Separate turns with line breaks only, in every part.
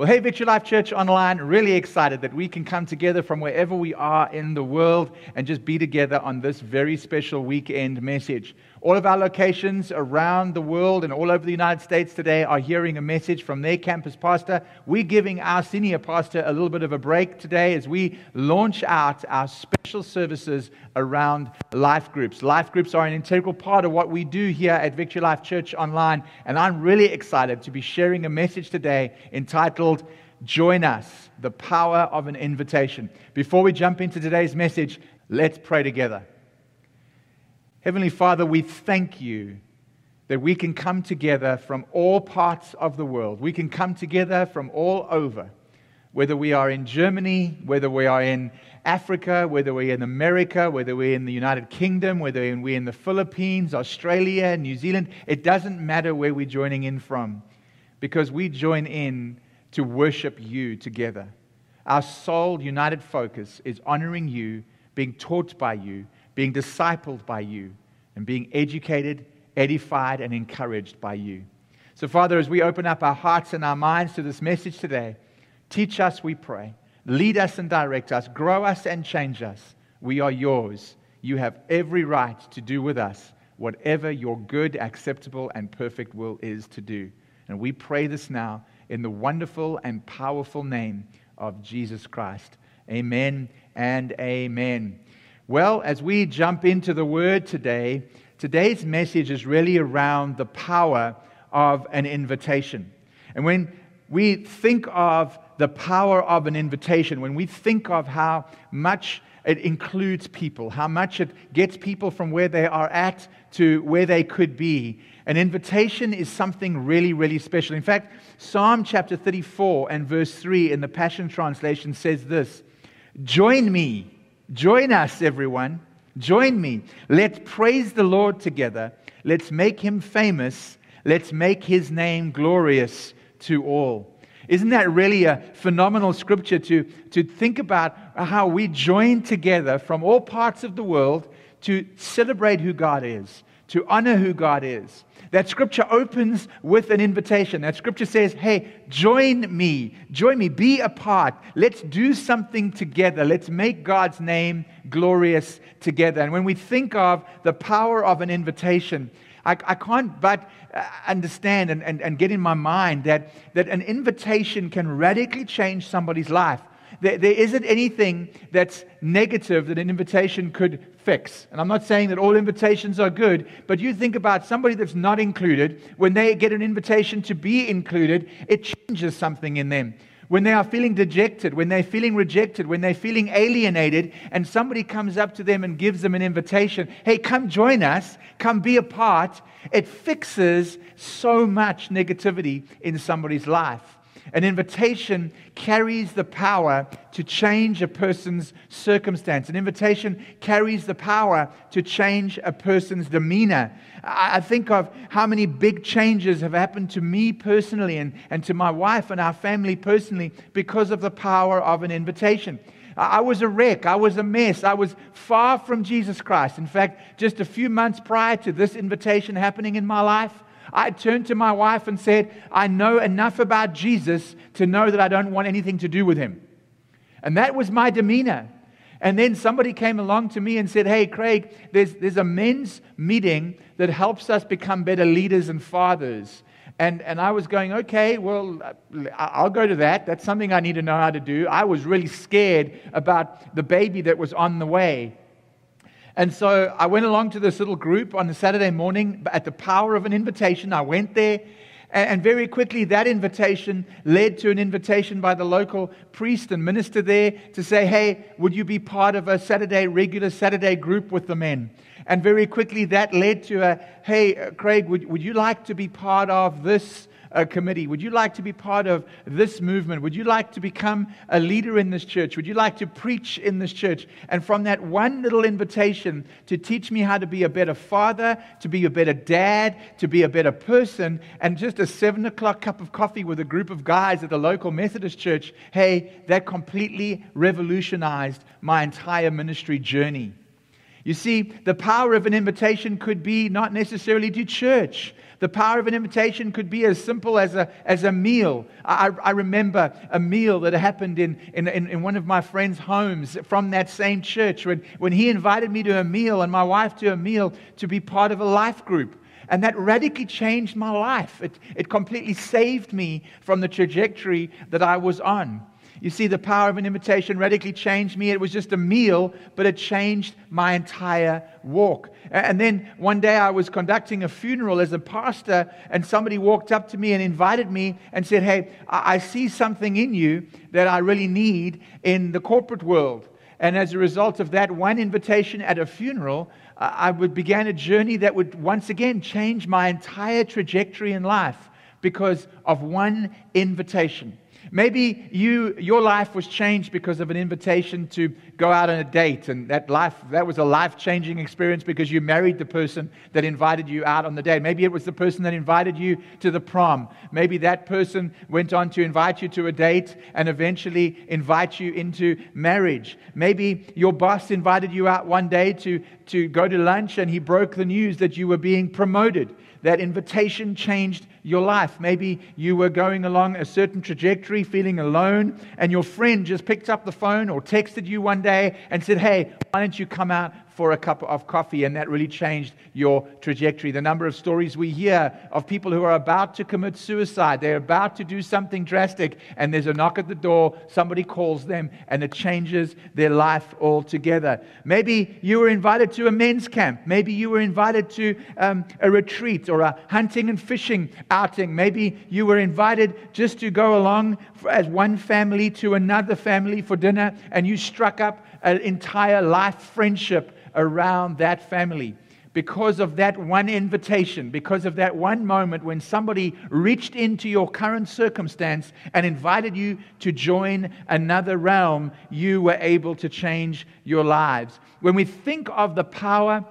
Well, hey, Victory Life Church Online, really excited that we can come together from wherever we are in the world and just be together on this very special weekend message. All of our locations around the world and all over the United States today are hearing a message from their campus pastor. We're giving our senior pastor a little bit of a break today as we launch out our special services around life groups. Life groups are an integral part of what we do here at Victory Life Church Online, and I'm really excited to be sharing a message today entitled Join Us The Power of an Invitation. Before we jump into today's message, let's pray together. Heavenly Father, we thank you that we can come together from all parts of the world. We can come together from all over, whether we are in Germany, whether we are in Africa, whether we're in America, whether we're in the United Kingdom, whether we're in the Philippines, Australia, New Zealand. It doesn't matter where we're joining in from because we join in to worship you together. Our sole united focus is honoring you, being taught by you, being discipled by you, and being educated, edified, and encouraged by you. So, Father, as we open up our hearts and our minds to this message today, teach us, we pray. Lead us and direct us. Grow us and change us. We are yours. You have every right to do with us whatever your good, acceptable, and perfect will is to do. And we pray this now in the wonderful and powerful name of Jesus Christ. Amen and amen. Well, as we jump into the word today, today's message is really around the power of an invitation. And when we think of the power of an invitation, when we think of how much it includes people, how much it gets people from where they are at to where they could be, an invitation is something really, really special. In fact, Psalm chapter 34 and verse 3 in the Passion Translation says this Join me Join us, everyone. Join me. Let's praise the Lord together. Let's make him famous. Let's make his name glorious to all. Isn't that really a phenomenal scripture to, to think about how we join together from all parts of the world to celebrate who God is, to honor who God is? That scripture opens with an invitation. That scripture says, Hey, join me, join me, be a part. Let's do something together. Let's make God's name glorious together. And when we think of the power of an invitation, I, I can't but uh, understand and, and, and get in my mind that, that an invitation can radically change somebody's life. There, there isn't anything that's negative that an invitation could fix. And I'm not saying that all invitations are good, but you think about somebody that's not included, when they get an invitation to be included, it changes something in them. When they are feeling dejected, when they're feeling rejected, when they're feeling alienated, and somebody comes up to them and gives them an invitation, hey, come join us, come be a part, it fixes so much negativity in somebody's life. An invitation carries the power to change a person's circumstance. An invitation carries the power to change a person's demeanor. I think of how many big changes have happened to me personally and, and to my wife and our family personally because of the power of an invitation. I was a wreck. I was a mess. I was far from Jesus Christ. In fact, just a few months prior to this invitation happening in my life, I turned to my wife and said, I know enough about Jesus to know that I don't want anything to do with him. And that was my demeanor. And then somebody came along to me and said, Hey, Craig, there's, there's a men's meeting that helps us become better leaders and fathers. And, and I was going, okay, well, I'll go to that. That's something I need to know how to do. I was really scared about the baby that was on the way. And so I went along to this little group on a Saturday morning at the power of an invitation. I went there, and very quickly that invitation led to an invitation by the local priest and minister there to say, Hey, would you be part of a Saturday, regular Saturday group with the men? And very quickly that led to a, Hey, uh, Craig, would, would you like to be part of this? Uh, committee? Would you like to be part of this movement? Would you like to become a leader in this church? Would you like to preach in this church? And from that one little invitation to teach me how to be a better father, to be a better dad, to be a better person, and just a seven o'clock cup of coffee with a group of guys at the local Methodist church, hey, that completely revolutionized my entire ministry journey. You see, the power of an invitation could be not necessarily to church. The power of an invitation could be as simple as a, as a meal. I, I remember a meal that happened in, in, in, one of my friend's homes from that same church when, when he invited me to a meal and my wife to a meal to be part of a life group. And that radically changed my life. It, it completely saved me from the trajectory that I was on. You see, the power of an invitation radically changed me. It was just a meal, but it changed my entire walk. And then one day I was conducting a funeral as a pastor, and somebody walked up to me and invited me and said, Hey, I see something in you that I really need in the corporate world. And as a result of that one invitation at a funeral, I would began a journey that would once again change my entire trajectory in life because of one invitation. Maybe you, your life was changed because of an invitation to go out on a date, and that life that was a life-changing experience because you married the person that invited you out on the date. Maybe it was the person that invited you to the prom. Maybe that person went on to invite you to a date and eventually invite you into marriage. Maybe your boss invited you out one day to, to go to lunch and he broke the news that you were being promoted. That invitation changed your life. Maybe you were going along a certain trajectory, feeling alone, and your friend just picked up the phone or texted you one day and said, Hey, why don't you come out for a cup of coffee, and that really changed your trajectory. The number of stories we hear of people who are about to commit suicide, they're about to do something drastic, and there's a knock at the door, somebody calls them, and it changes their life altogether. Maybe you were invited to a men's camp, maybe you were invited to um, a retreat or a hunting and fishing outing, maybe you were invited just to go along as one family to another family for dinner, and you struck up an entire life friendship around that family because of that one invitation, because of that one moment when somebody reached into your current circumstance and invited you to join another realm, you were able to change your lives. When we think of the power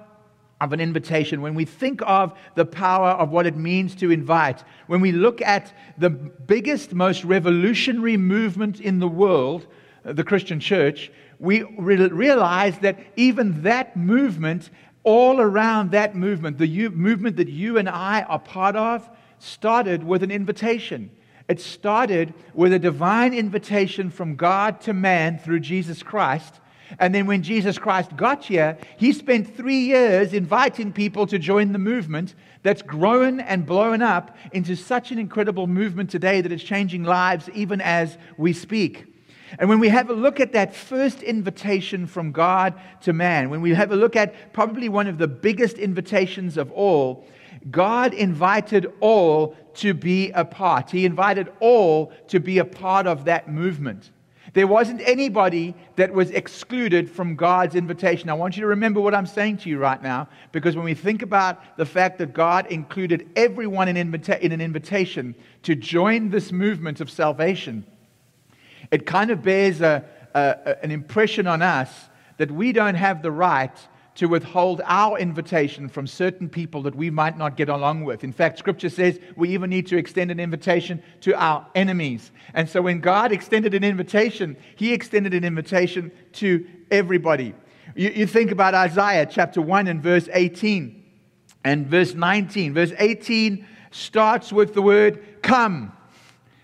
of an invitation, when we think of the power of what it means to invite, when we look at the biggest, most revolutionary movement in the world, uh, the Christian church, we re- realize that even that movement, all around that movement, the movement that you and I are part of, started with an invitation. It started with a divine invitation from God to man through Jesus Christ. And then when Jesus Christ got here, he spent three years inviting people to join the movement that's grown and blown up into such an incredible movement today that it's changing lives even as we speak. And when we have a look at that first invitation from God to man, when we have a look at probably one of the biggest invitations of all, God invited all to be a part. He invited all to be a part of that movement. There wasn't anybody that was excluded from God's invitation. I want you to remember what I'm saying to you right now, because when we think about the fact that God included everyone in, invita- in an invitation to join this movement of salvation, it kind of bears a, a, an impression on us that we don't have the right to withhold our invitation from certain people that we might not get along with. In fact, Scripture says we even need to extend an invitation to our enemies. And so when God extended an invitation, He extended an invitation to everybody. You, you think about Isaiah chapter 1 and verse 18 and verse 19. Verse 18 starts with the word come.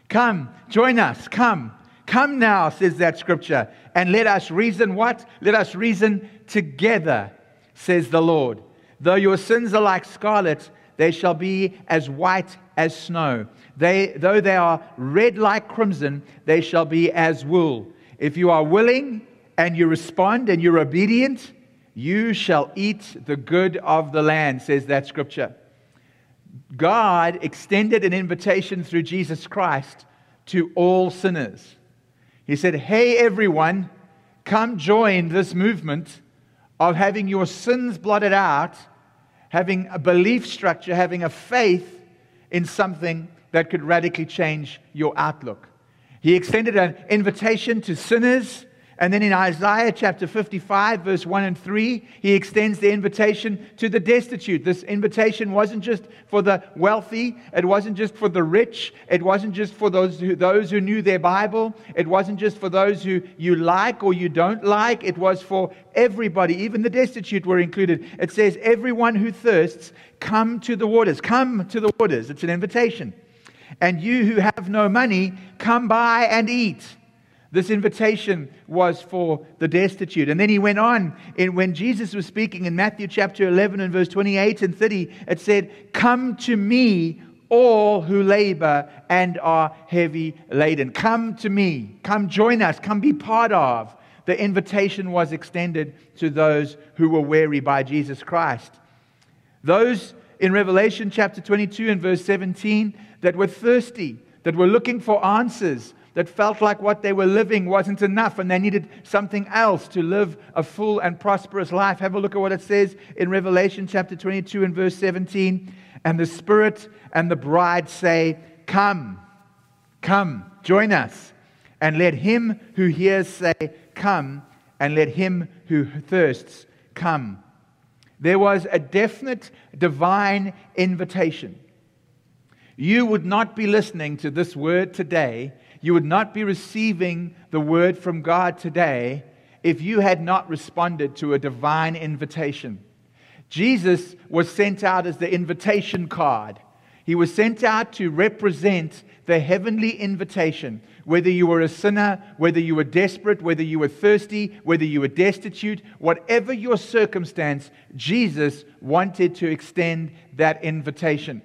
Come, join us, come. Come now, says that scripture, and let us reason what? Let us reason together, says the Lord. Though your sins are like scarlet, they shall be as white as snow. They, though they are red like crimson, they shall be as wool. If you are willing and you respond and you're obedient, you shall eat the good of the land, says that scripture. God extended an invitation through Jesus Christ to all sinners. He said, Hey, everyone, come join this movement of having your sins blotted out, having a belief structure, having a faith in something that could radically change your outlook. He extended an invitation to sinners And then in Isaiah chapter 55, verse 1 and 3, he extends the invitation to the destitute. This invitation wasn't just for the wealthy, it wasn't just for the rich, it wasn't just for those who, those who knew their Bible, it wasn't just for those who you like or you don't like, it was for everybody. Even the destitute were included. It says, Everyone who thirsts, come to the waters. Come to the waters. It's an invitation. And you who have no money, come by and eat. This invitation was for the destitute. And then he went on, and when Jesus was speaking in Matthew chapter 11 and verse 28 and 30, it said, Come to me, all who labor and are heavy laden. Come to me. Come join us. Come be part of. The invitation was extended to those who were weary by Jesus Christ. Those in Revelation chapter 22 and verse 17 that were thirsty, that were looking for answers, that felt like what they were living wasn't enough and they needed something else to live a full and prosperous life. Have a look at what it says in Revelation chapter 22 and verse 17. And the Spirit and the bride say, Come, come, join us. And let him who hears say, Come, and let him who thirsts come. There was a definite divine invitation. You would not be listening to this word today you would not be receiving the word from God today if you had not responded to a divine invitation. Jesus was sent out as the invitation card. He was sent out to represent the heavenly invitation. Whether you were a sinner, whether you were desperate, whether you were thirsty, whether you were destitute, whatever your circumstance, Jesus wanted to extend that invitation.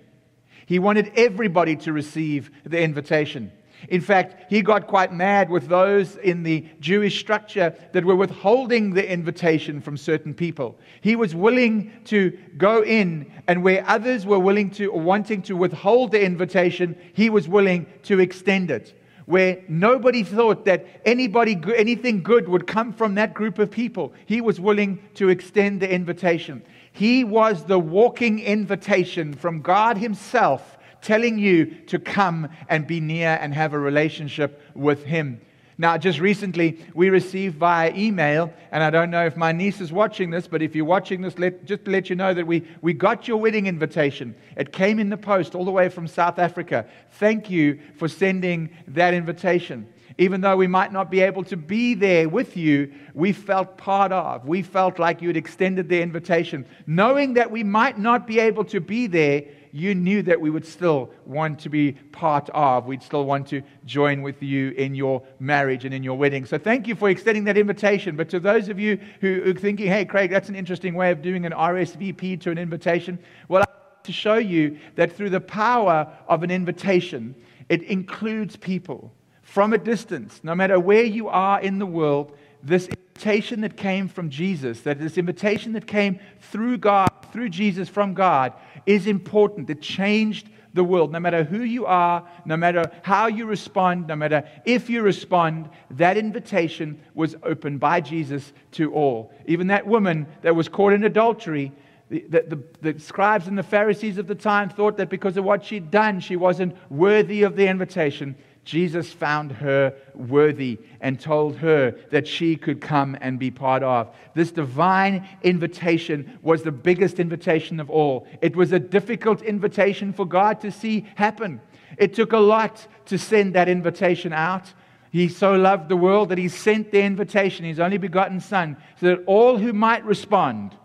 He wanted everybody to receive the invitation. In fact, he got quite mad with those in the Jewish structure that were withholding the invitation from certain people. He was willing to go in, and where others were willing to or wanting to withhold the invitation, he was willing to extend it. Where nobody thought that anybody, anything good would come from that group of people, he was willing to extend the invitation. He was the walking invitation from God Himself telling you to come and be near and have a relationship with Him. Now, just recently, we received via email, and I don't know if my niece is watching this, but if you're watching this, let, just let you know that we, we got your wedding invitation. It came in the post all the way from South Africa. Thank you for sending that invitation. Even though we might not be able to be there with you, we felt part of. We felt like you had extended the invitation. Knowing that we might not be able to be there, you knew that we would still want to be part of. We'd still want to join with you in your marriage and in your wedding. So thank you for extending that invitation. But to those of you who are thinking, hey, Craig, that's an interesting way of doing an RSVP to an invitation, well, I want to show you that through the power of an invitation, it includes people from a distance, no matter where you are in the world, this invitation that came from Jesus, that this invitation that came through God, through Jesus from God, is important. It changed the world. No matter who you are, no matter how you respond, no matter if you respond, that invitation was opened by Jesus to all. Even that woman that was caught in adultery, the, the, the, scribes and the Pharisees of the time thought that because of what she'd done, she wasn't worthy of the invitation. Jesus found her worthy and told her that she could come and be part of. This divine invitation was the biggest invitation of all. It was a difficult invitation for God to see happen. It took a lot to send that invitation out. He so loved the world that he sent the invitation, his only begotten Son, so that all who might respond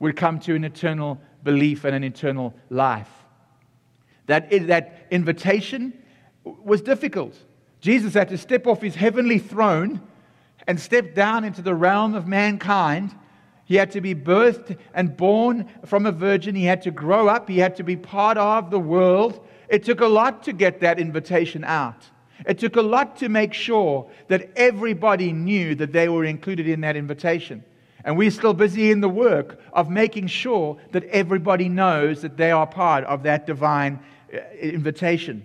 would come to an eternal belief and an eternal life. That, that invitation was difficult. Jesus had to step off his heavenly throne and step down into the realm of mankind. He had to be birthed and born from a virgin. He had to grow up. He had to be part of the world. It took a lot to get that invitation out. It took a lot to make sure that everybody knew that they were included in that invitation. And we're still busy in the work of making sure that everybody knows that they are part of that divine uh, invitation.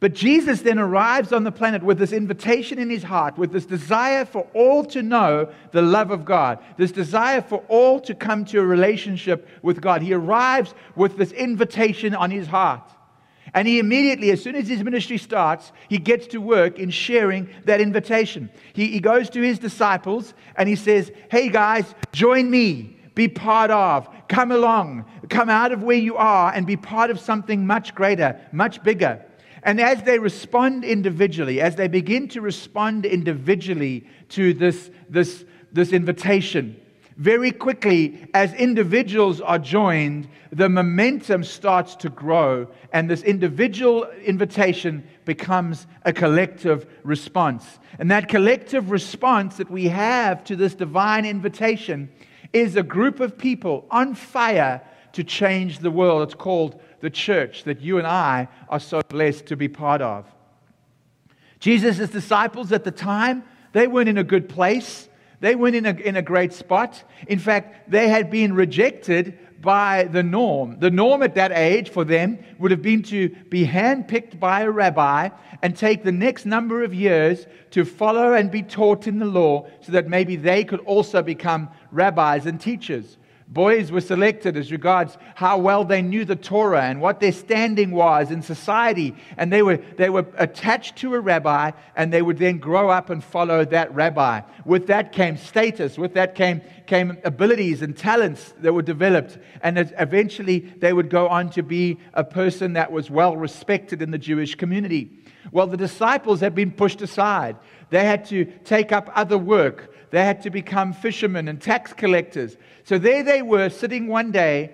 But Jesus then arrives on the planet with this invitation in his heart, with this desire for all to know the love of God, this desire for all to come to a relationship with God. He arrives with this invitation on his heart. And he immediately, as soon as his ministry starts, he gets to work in sharing that invitation. He, he goes to his disciples and he says, Hey guys, join me, be part of, come along, come out of where you are and be part of something much greater, much bigger. And as they respond individually, as they begin to respond individually to this, this, this invitation, very quickly, as individuals are joined, the momentum starts to grow, and this individual invitation becomes a collective response. And that collective response that we have to this divine invitation is a group of people on fire to change the world. It's called the church that you and I are so blessed to be part of. Jesus' disciples at the time, they weren't in a good place. They weren't in a, in a great spot. In fact, they had been rejected by the norm. The norm at that age for them would have been to be handpicked by a rabbi and take the next number of years to follow and be taught in the law so that maybe they could also become rabbis and teachers. Boys were selected as regards how well they knew the Torah and what their standing was in society. And they were, they were attached to a rabbi, and they would then grow up and follow that rabbi. With that came status, with that came, came abilities and talents that were developed. And eventually, they would go on to be a person that was well respected in the Jewish community. Well, the disciples had been pushed aside, they had to take up other work. They had to become fishermen and tax collectors. So there they were sitting one day.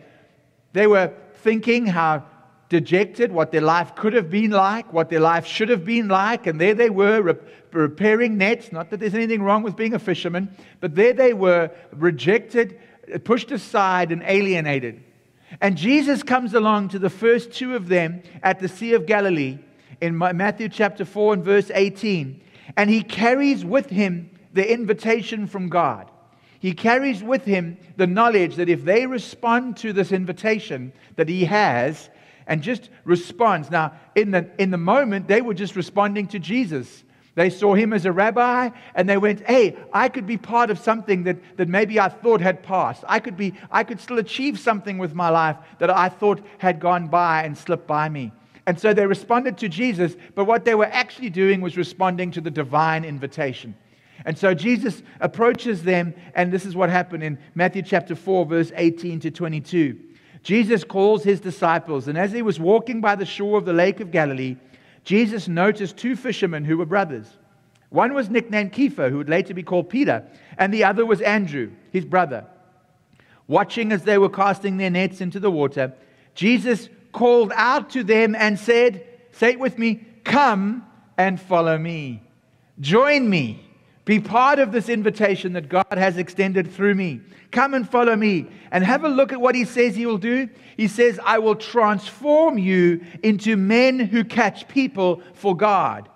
They were thinking how dejected, what their life could have been like, what their life should have been like. And there they were rep- repairing nets. Not that there's anything wrong with being a fisherman, but there they were rejected, pushed aside, and alienated. And Jesus comes along to the first two of them at the Sea of Galilee in Matthew chapter 4 and verse 18. And he carries with him the invitation from God. He carries with him the knowledge that if they respond to this invitation that he has and just responds. Now, in the, in the moment, they were just responding to Jesus. They saw him as a rabbi and they went, Hey, I could be part of something that, that maybe I thought had passed. I could, be, I could still achieve something with my life that I thought had gone by and slipped by me. And so they responded to Jesus, but what they were actually doing was responding to the divine invitation. And so Jesus approaches them, and this is what happened in Matthew chapter 4, verse 18 to 22. Jesus calls his disciples, and as he was walking by the shore of the lake of Galilee, Jesus noticed two fishermen who were brothers. One was nicknamed Kepha, who would later be called Peter, and the other was Andrew, his brother. Watching as they were casting their nets into the water, Jesus called out to them and said, Say it with me, come and follow me. Join me be part of this invitation that God has extended through me. Come and follow me and have a look at what he says he will do. He says, I will transform you into men who catch people for God.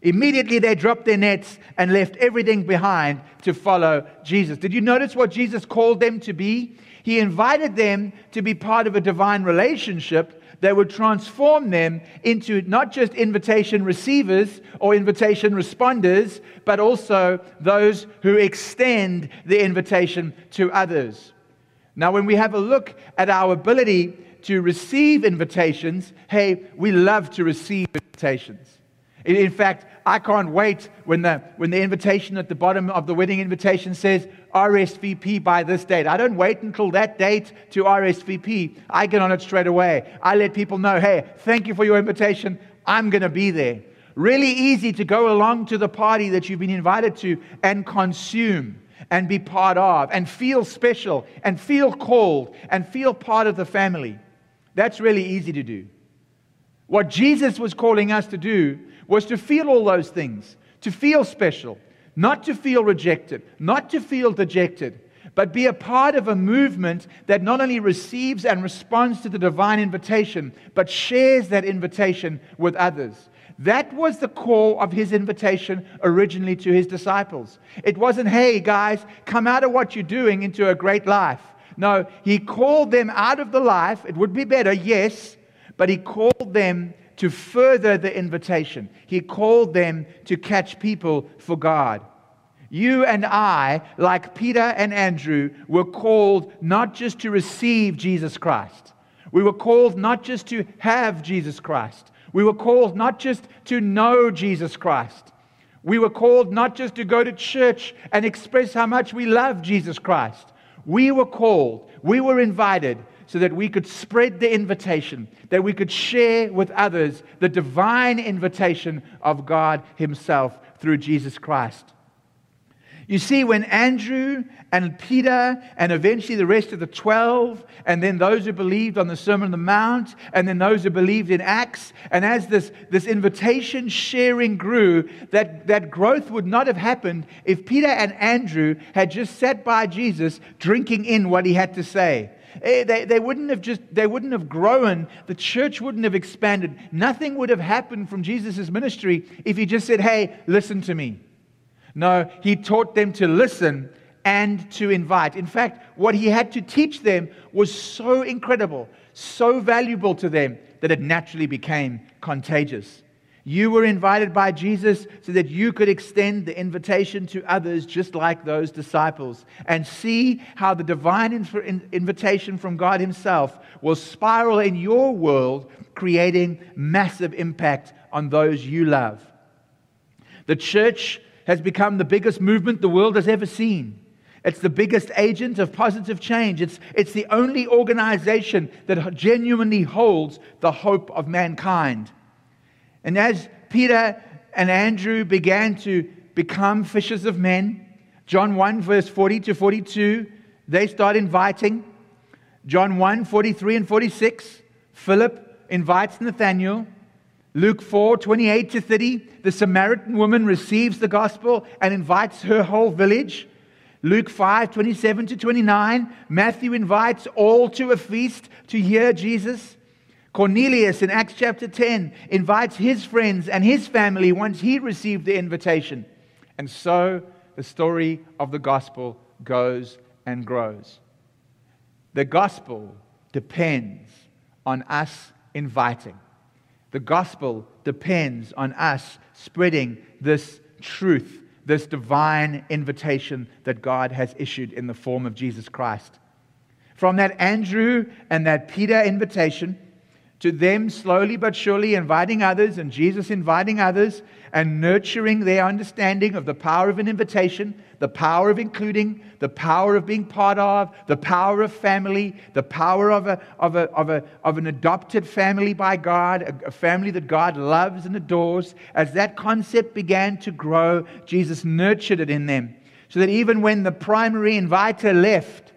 Immediately they dropped their nets and left everything behind to follow Jesus. Did you notice what Jesus called them to be? He invited them to be part of a divine relationship that would transform them into not just invitation receivers or invitation responders, but also those who extend the invitation to others. Now, when we have a look at our ability to receive invitations, hey, we love to receive invitations. In fact, I can't wait when the, when the invitation at the bottom of the wedding invitation says RSVP by this date. I don't wait until that date to RSVP. I get on it straight away. I let people know, hey, thank you for your invitation. I'm going to be there. Really easy to go along to the party that you've been invited to and consume and be part of and feel special and feel called and feel part of the family. That's really easy to do. What Jesus was calling us to do was to feel all those things, to feel special, not to feel rejected, not to feel dejected, but be a part of a movement that not only receives and responds to the divine invitation, but shares that invitation with others. That was the core of his invitation originally to his disciples. It wasn't, hey, guys, come out of what you're doing into a great life. No, he called them out of the life. It would be better, yes, but he called them to further the invitation. He called them to catch people for God. You and I, like Peter and Andrew, were called not just to receive Jesus Christ. We were called not just to have Jesus Christ, we were called not just to know Jesus Christ. We were called not just to go to church and express how much we love Jesus Christ. We were called, we were invited so that we could spread the invitation, that we could share with others the divine invitation of God Himself through Jesus Christ. You see, when Andrew and Peter, and eventually the rest of the 12, and then those who believed on the Sermon on the Mount, and then those who believed in Acts, and as this, this invitation sharing grew, that, that growth would not have happened if Peter and Andrew had just sat by Jesus drinking in what he had to say. Eh, they, they wouldn't have just they wouldn't have grown the church wouldn't have expanded nothing would have happened from jesus' ministry if he just said hey listen to me no, he taught them to listen and to invite. In fact, what he had to teach them was so incredible, so valuable to them, that it naturally became contagious. You were invited by Jesus so that you could extend the invitation to others just like those disciples and see how the divine invitation from God Himself will spiral in your world, creating massive impact on those you love. The church has become the biggest movement the world has ever seen. It's the biggest agent of positive change. It's, it's the only organization that genuinely holds the hope of mankind. And as Peter and Andrew began to become fishers of men, John 1, verse 40 to 42, they start inviting. John 1, 43 and 46, Philip invites Nathanael. Luke 4 28 to 30, the Samaritan woman receives the gospel and invites her whole village. Luke 5 27 to 29, Matthew invites all to a feast to hear Jesus. Cornelius in Acts chapter 10 invites his friends and his family once he received the invitation. And so the story of the gospel goes and grows. The gospel depends on us inviting. The gospel depends on us spreading this truth, this divine invitation that God has issued in the form of Jesus Christ. From that Andrew and that Peter invitation, to them slowly but surely inviting others and Jesus inviting others and nurturing their understanding of the power of an invitation, the power of including, the power of being part of, the power of family, the power of, a, of, a, of, a, of an adopted family by God, a, a family that God loves and adores. As that concept began to grow, Jesus nurtured it in them so that even when the primary inviter left,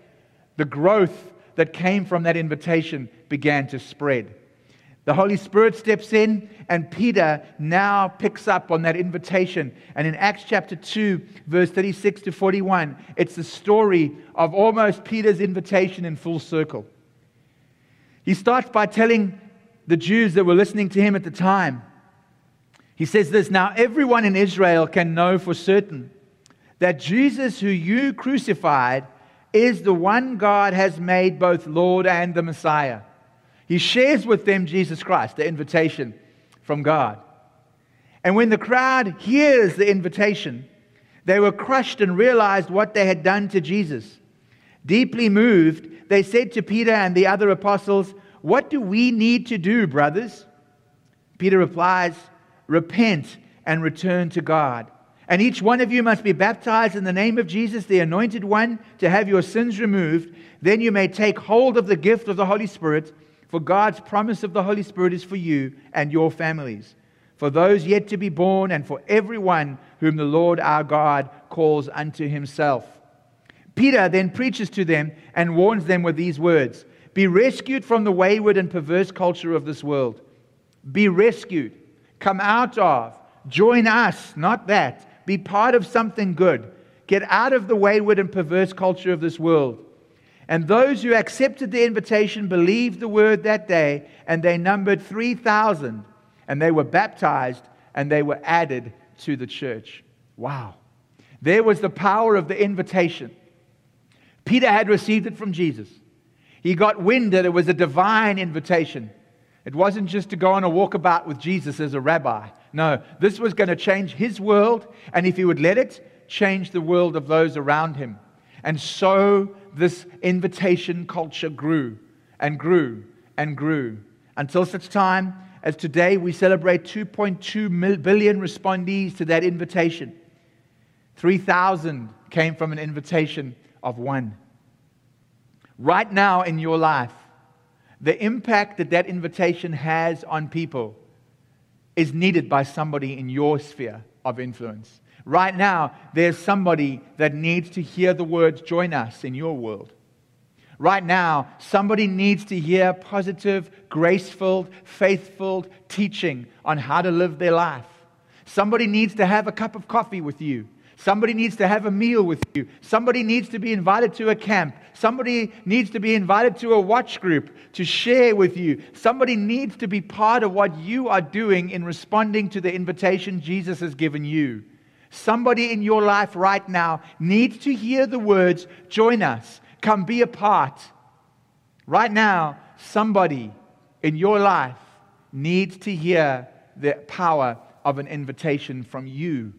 the growth that came from that invitation began to spread. The Holy Spirit steps in, and Peter now picks up on that invitation. And in Acts chapter 2, verse 36 to 41, it's the story of almost Peter's invitation in full circle. He starts by telling the Jews that were listening to him at the time, he says this Now everyone in Israel can know for certain that Jesus, who you crucified, is the one God has made both Lord and the Messiah. He shares with them Jesus Christ, the invitation from God. And when the crowd hears the invitation, they were crushed and realized what they had done to Jesus. Deeply moved, they said to Peter and the other apostles, What do we need to do, brothers? Peter replies, Repent and return to God. And each one of you must be baptized in the name of Jesus, the Anointed One, to have your sins removed. Then you may take hold of the gift of the Holy Spirit. For God's promise of the Holy Spirit is for you and your families, for those yet to be born, and for everyone whom the Lord our God calls unto himself. Peter then preaches to them and warns them with these words Be rescued from the wayward and perverse culture of this world. Be rescued. Come out of. Join us, not that. Be part of something good. Get out of the wayward and perverse culture of this world. And those who accepted the invitation believed the word that day, and they numbered 3,000, and they were baptized, and they were added to the church. Wow. There was the power of the invitation. Peter had received it from Jesus. He got wind that it was a divine invitation. It wasn't just to go on a walkabout with Jesus as a rabbi. No, this was going to change his world, and if he would let it, change the world of those around him. And so this invitation culture grew and grew and grew until such time as today we celebrate 2.2 billion respondees to that invitation. 3,000 came from an invitation of one. Right now in your life, the impact that that invitation has on people is needed by somebody in your sphere of influence. Right now, there's somebody that needs to hear the words, join us in your world. Right now, somebody needs to hear positive, grace filled, faithful teaching on how to live their life. Somebody needs to have a cup of coffee with you. Somebody needs to have a meal with you. Somebody needs to be invited to a camp. Somebody needs to be invited to a watch group to share with you. Somebody needs to be part of what you are doing in responding to the invitation Jesus has given you. Somebody in your life right now needs to hear the words, join us, come be a part. Right now, somebody in your life needs to hear the power of an invitation from you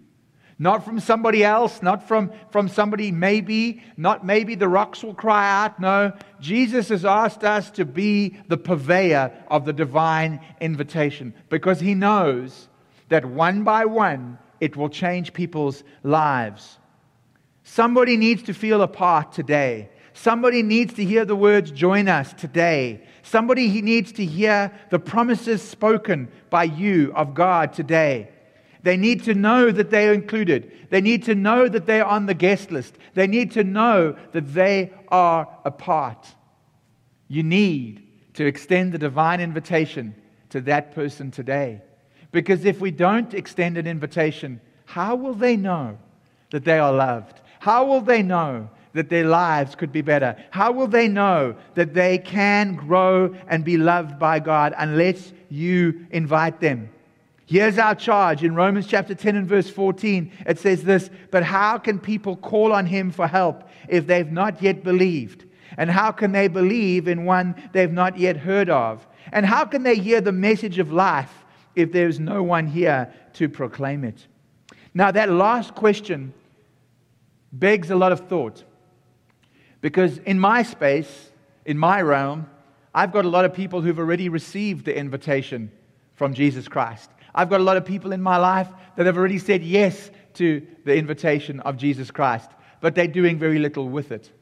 not from somebody else, not from, from somebody maybe, not maybe the rocks will cry out. No, Jesus has asked us to be the purveyor of the divine invitation because he knows that one by one it will change people's lives. Somebody needs to feel a part today. Somebody needs to hear the words, join us today. Somebody needs to hear the promises spoken by you of God today. They need to know that they are included. They need to know that they are on the guest list. They need to know that they are a part. You need to extend the divine invitation to that person today. Because if we don't extend an invitation, how will they know that they are loved? How will they know that their lives could be better? How will they know that they can grow and be loved by God unless you invite them? Here's our charge in Romans chapter 10 and verse 14. It says this But how can people call on him for help if they've not yet believed? And how can they believe in one they've not yet heard of? And how can they hear the message of life if there's no one here to proclaim it? Now, that last question begs a lot of thought. Because in my space, in my realm, I've got a lot of people who've already received the invitation from Jesus Christ. I've got a lot of people in my life that have already said yes to the invitation of Jesus Christ, but they're doing very little with it.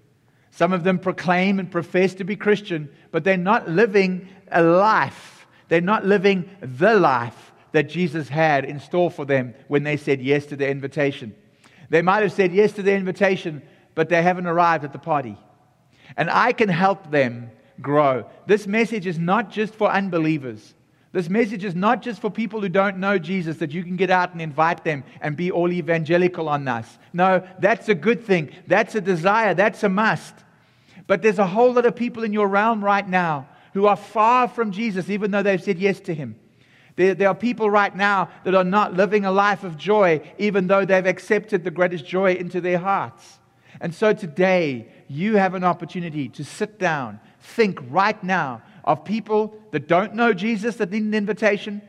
Some of them proclaim and profess to be Christian, but they're not living a life. They're not living the life that Jesus had in store for them when they said yes to the invitation. They might have said yes to the invitation, but they haven't arrived at the party. And I can help them grow. This message is not just for unbelievers. This message is not just for people who don't know Jesus, that you can get out and invite them and be all evangelical on us. No, that's a good thing. That's a desire. That's a must. But there's a whole lot of people in your realm right now who are far from Jesus, even though they've said yes to him. There, there, are people right now that are not living a life of joy, even though they've accepted the greatest joy into their hearts. And so today, you have an opportunity to sit down, think right now of people that don't know Jesus that need an invitation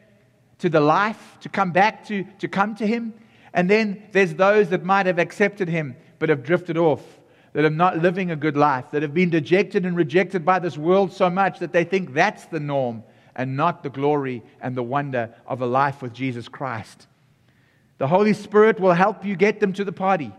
to the life, to come back to, to come to Him. And then there's those that might have accepted Him but have drifted off, that are not living a good life, that have been dejected and rejected by this world so much that they think that's the norm and not the glory and the wonder of a life with Jesus Christ. The Holy Spirit will help you get them to the party.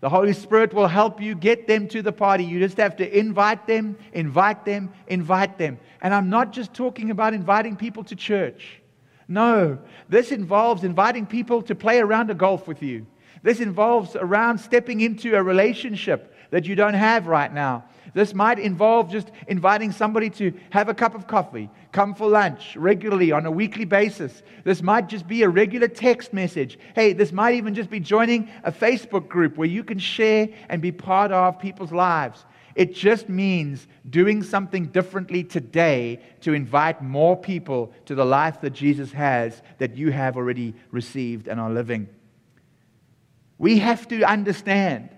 The Holy Spirit will help you get them to the party. You just have to invite them, invite them, invite them. And I'm not just talking about inviting people to church. No, this involves inviting people to play around a golf with you. This involves around stepping into a relationship that you don't have right now. This might involve just inviting somebody to have a cup of coffee, come for lunch regularly on a weekly basis. This might just be a regular text message. Hey, this might even just be joining a Facebook group where you can share and be part of people's lives. It just means doing something differently today to invite more people to the life that Jesus has that you have already received and are living. We have to understand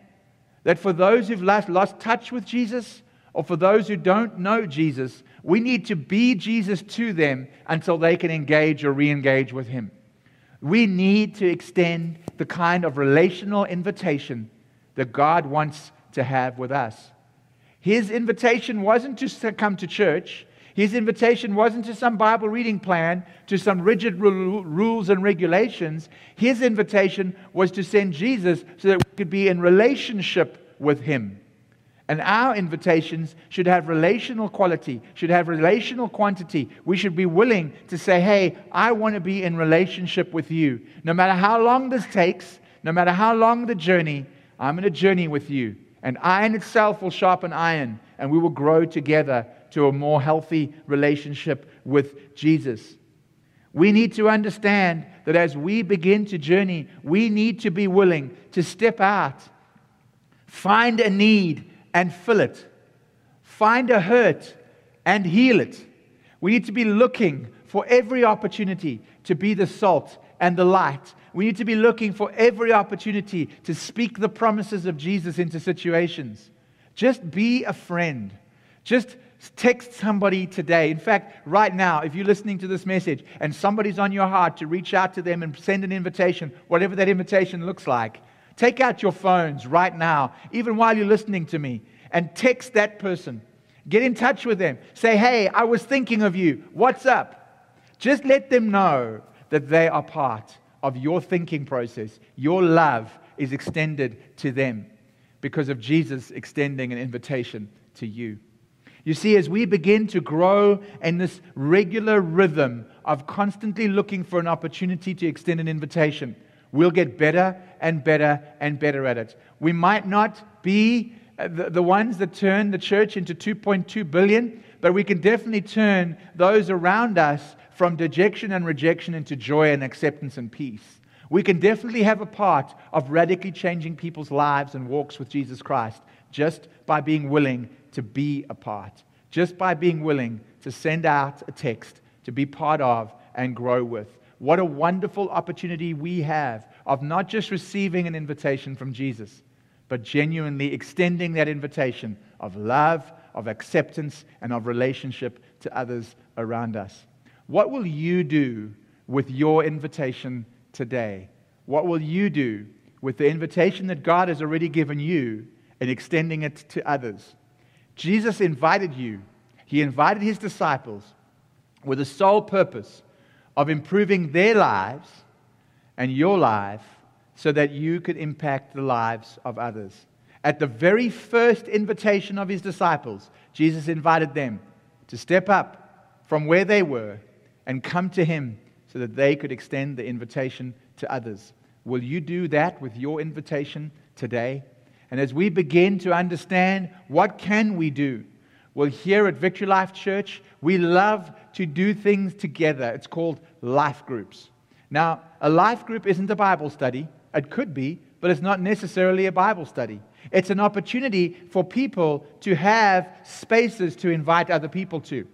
that for those who've lost, lost touch with Jesus, or for those who don't know Jesus, we need to be Jesus to them until they can engage or re engage with Him. We need to extend the kind of relational invitation that God wants to have with us. His invitation wasn't to come to church, His invitation wasn't to some Bible reading plan, to some rigid rules and regulations. His invitation was to send Jesus so that we could be in relationship with Him. And our invitations should have relational quality, should have relational quantity. We should be willing to say, hey, I want to be in relationship with you. No matter how long this takes, no matter how long the journey, I'm in a journey with you. And iron itself will sharpen iron, and we will grow together to a more healthy relationship with Jesus. We need to understand that as we begin to journey, we need to be willing to step out, find a need, and fill it. Find a hurt and heal it. We need to be looking for every opportunity to be the salt and the light. We need to be looking for every opportunity to speak the promises of Jesus into situations. Just be a friend. Just text somebody today. In fact, right now, if you're listening to this message and somebody's on your heart to reach out to them and send an invitation, whatever that invitation looks like, Take out your phones right now, even while you're listening to me, and text that person. Get in touch with them. Say, hey, I was thinking of you. What's up? Just let them know that they are part of your thinking process. Your love is extended to them because of Jesus extending an invitation to you. You see, as we begin to grow in this regular rhythm of constantly looking for an opportunity to extend an invitation, We'll get better and better and better at it. We might not be uh, the, the ones that turn the church into 2.2 billion, but we can definitely turn those around us from dejection and rejection into joy and acceptance and peace. We can definitely have a part of radically changing people's lives and walks with Jesus Christ just by being willing to be a part, just by being willing to send out a text, to be part of and grow with. What a wonderful opportunity we have of not just receiving an invitation from Jesus, but genuinely extending that invitation of love, of acceptance, and of relationship to others around us. What will you do with your invitation today? What will you do with the invitation that God has already given you and extending it to others? Jesus invited you, He invited His disciples with the sole purpose of improving their lives and your life so that you could impact the lives of others. At the very first invitation of his disciples, Jesus invited them to step up from where they were and come to him so that they could extend the invitation to others. Will you do that with your invitation today? And as we begin to understand what can we do? Well, here at Victory Life Church, we love to do things together. It's called life groups. Now, a life group isn't a Bible study. It could be, but it's not necessarily a Bible study. It's an opportunity for people to have spaces to invite other people to.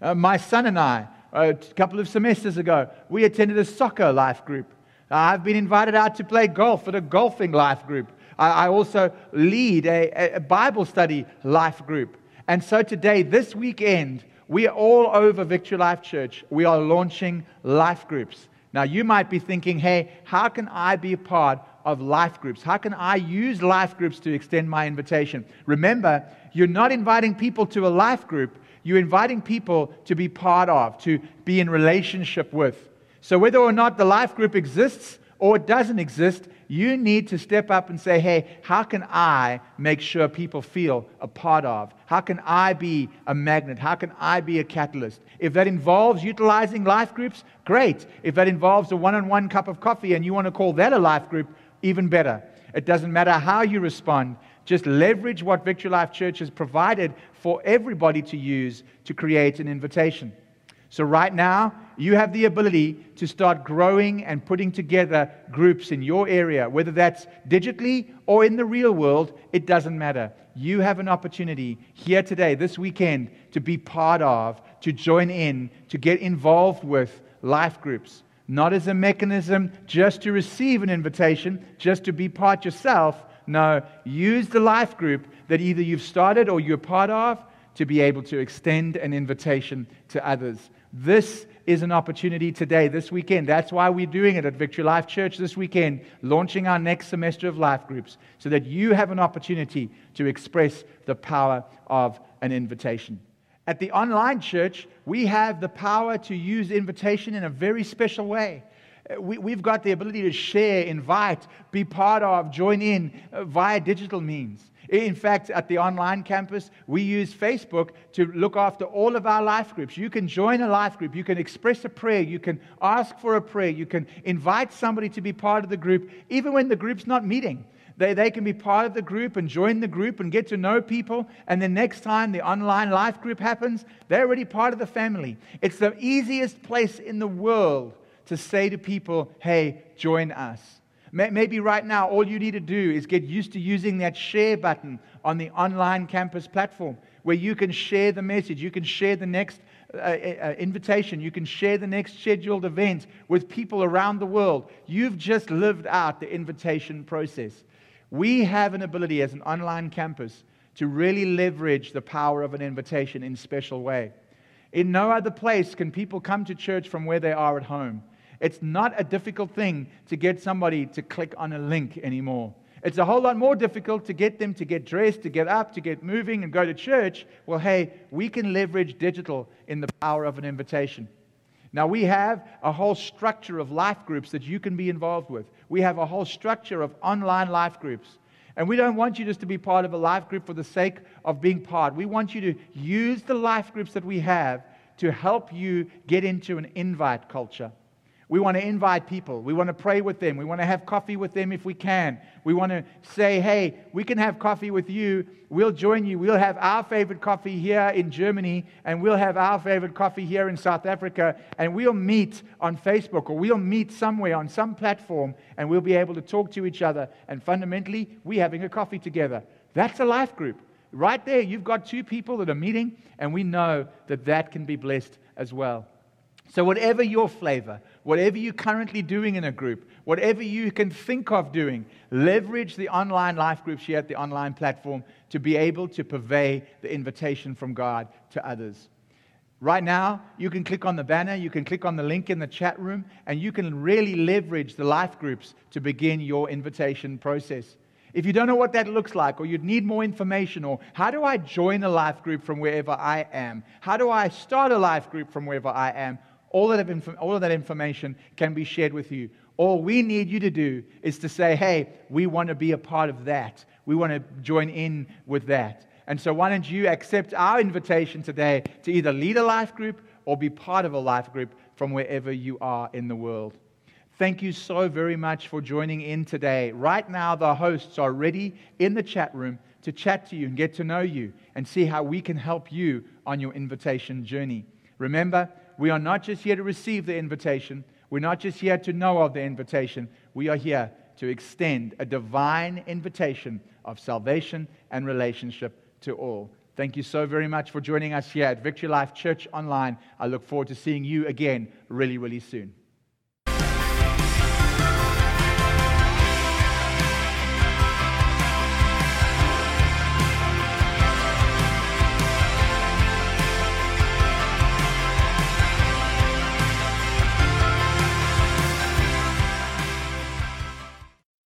Uh, my son and I, a couple of semesters ago, we attended a soccer life group. Uh, I've been invited out to play golf at a golfing life group. I, also lead a, a Bible study life group. And so today, this weekend, we are all over Victory Life Church. We are launching life groups. Now, you might be thinking, hey, how can I be a part of life groups? How can I use life groups to extend my invitation? Remember, you're not inviting people to a life group, you're inviting people to be part of, to be in relationship with. So, whether or not the life group exists or it doesn't exist, you need to step up and say, hey, how can I make sure people feel a part of? How can I be a magnet? How can I be a catalyst? If that involves utilizing life groups, great. If that involves a one on one cup of coffee and you want to call that a life group, even better. It doesn't matter how you respond, just leverage what Victory Life Church has provided for everybody to use to create an invitation. So, right now, you have the ability to start growing and putting together groups in your area, whether that's digitally or in the real world, it doesn't matter. You have an opportunity here today, this weekend, to be part of, to join in, to get involved with life groups. Not as a mechanism just to receive an invitation, just to be part yourself. No, use the life group that either you've started or you're part of to be able to extend an invitation to others. This is an opportunity today, this weekend. That's why we're doing it at Victory Life Church this weekend, launching our next semester of life groups, so that you have an opportunity to express the power of an invitation. At the online church, we have the power to use invitation in a very special way. We, have got the ability to share, invite, be part of, join in uh, via digital means. In fact, at the online campus, we use Facebook to look after all of our life groups. You can join a life group, you can express a prayer, you can ask for a prayer, you can invite somebody to be part of the group, even when the group's not meeting. They, they can be part of the group and join the group and get to know people. And the next time the online life group happens, they're already part of the family. It's the easiest place in the world to say to people, hey, join us. Maybe right now, all you need to do is get used to using that share button on the online campus platform where you can share the message, you can share the next uh, uh, uh, invitation, you can share the next scheduled event with people around the world. You've just lived out the invitation process. We have an ability as an online campus to really leverage the power of an invitation in a special way. In no other place can people come to church from where they are at home. It's not a difficult thing to get somebody to click on a link anymore. It's a whole lot more difficult to get them to get dressed, to get up, to get moving, and go to church. Well, hey, we can leverage digital in the power of an invitation. Now, we have a whole structure of life groups that you can be involved with. We have a whole structure of online life groups. And we don't want you just to be part of a life group for the sake of being part. We want you to use the life groups that we have to help you get into an invite culture. We want to invite people. We want to pray with them. We want to have coffee with them if we can. We want to say, hey, we can have coffee with you. We'll join you. We'll have our favorite coffee here in Germany, and we'll have our favorite coffee here in South Africa, and we'll meet on Facebook or we'll meet somewhere on some platform, and we'll be able to talk to each other. And fundamentally, we're having a coffee together. That's a life group. Right there, you've got two people that are meeting, and we know that that can be blessed as well. So, whatever your flavor, whatever you're currently doing in a group, whatever you can think of doing, leverage the online life groups here at the online platform to be able to purvey the invitation from God to others. Right now, you can click on the banner, you can click on the link in the chat room, and you can really leverage the life groups to begin your invitation process. If you don't know what that looks like, or you'd need more information, or how do I join a life group from wherever I am? How do I start a life group from wherever I am? All of, that inf- all of that information can be shared with you. All we need you to do is to say, hey, we want to be a part of that. We want to join in with that. And so, why don't you accept our invitation today to either lead a life group or be part of a life group from wherever you are in the world? Thank you so very much for joining in today. Right now, the hosts are ready in the chat room to chat to you and get to know you and see how we can help you on your invitation journey. Remember, we are not just here to receive the invitation, we're not just here to know of the invitation, we are here to extend a divine invitation of salvation and relationship to all. Thank you so very much for joining us here at Victory Life Church Online. I look forward to seeing you again really, really soon.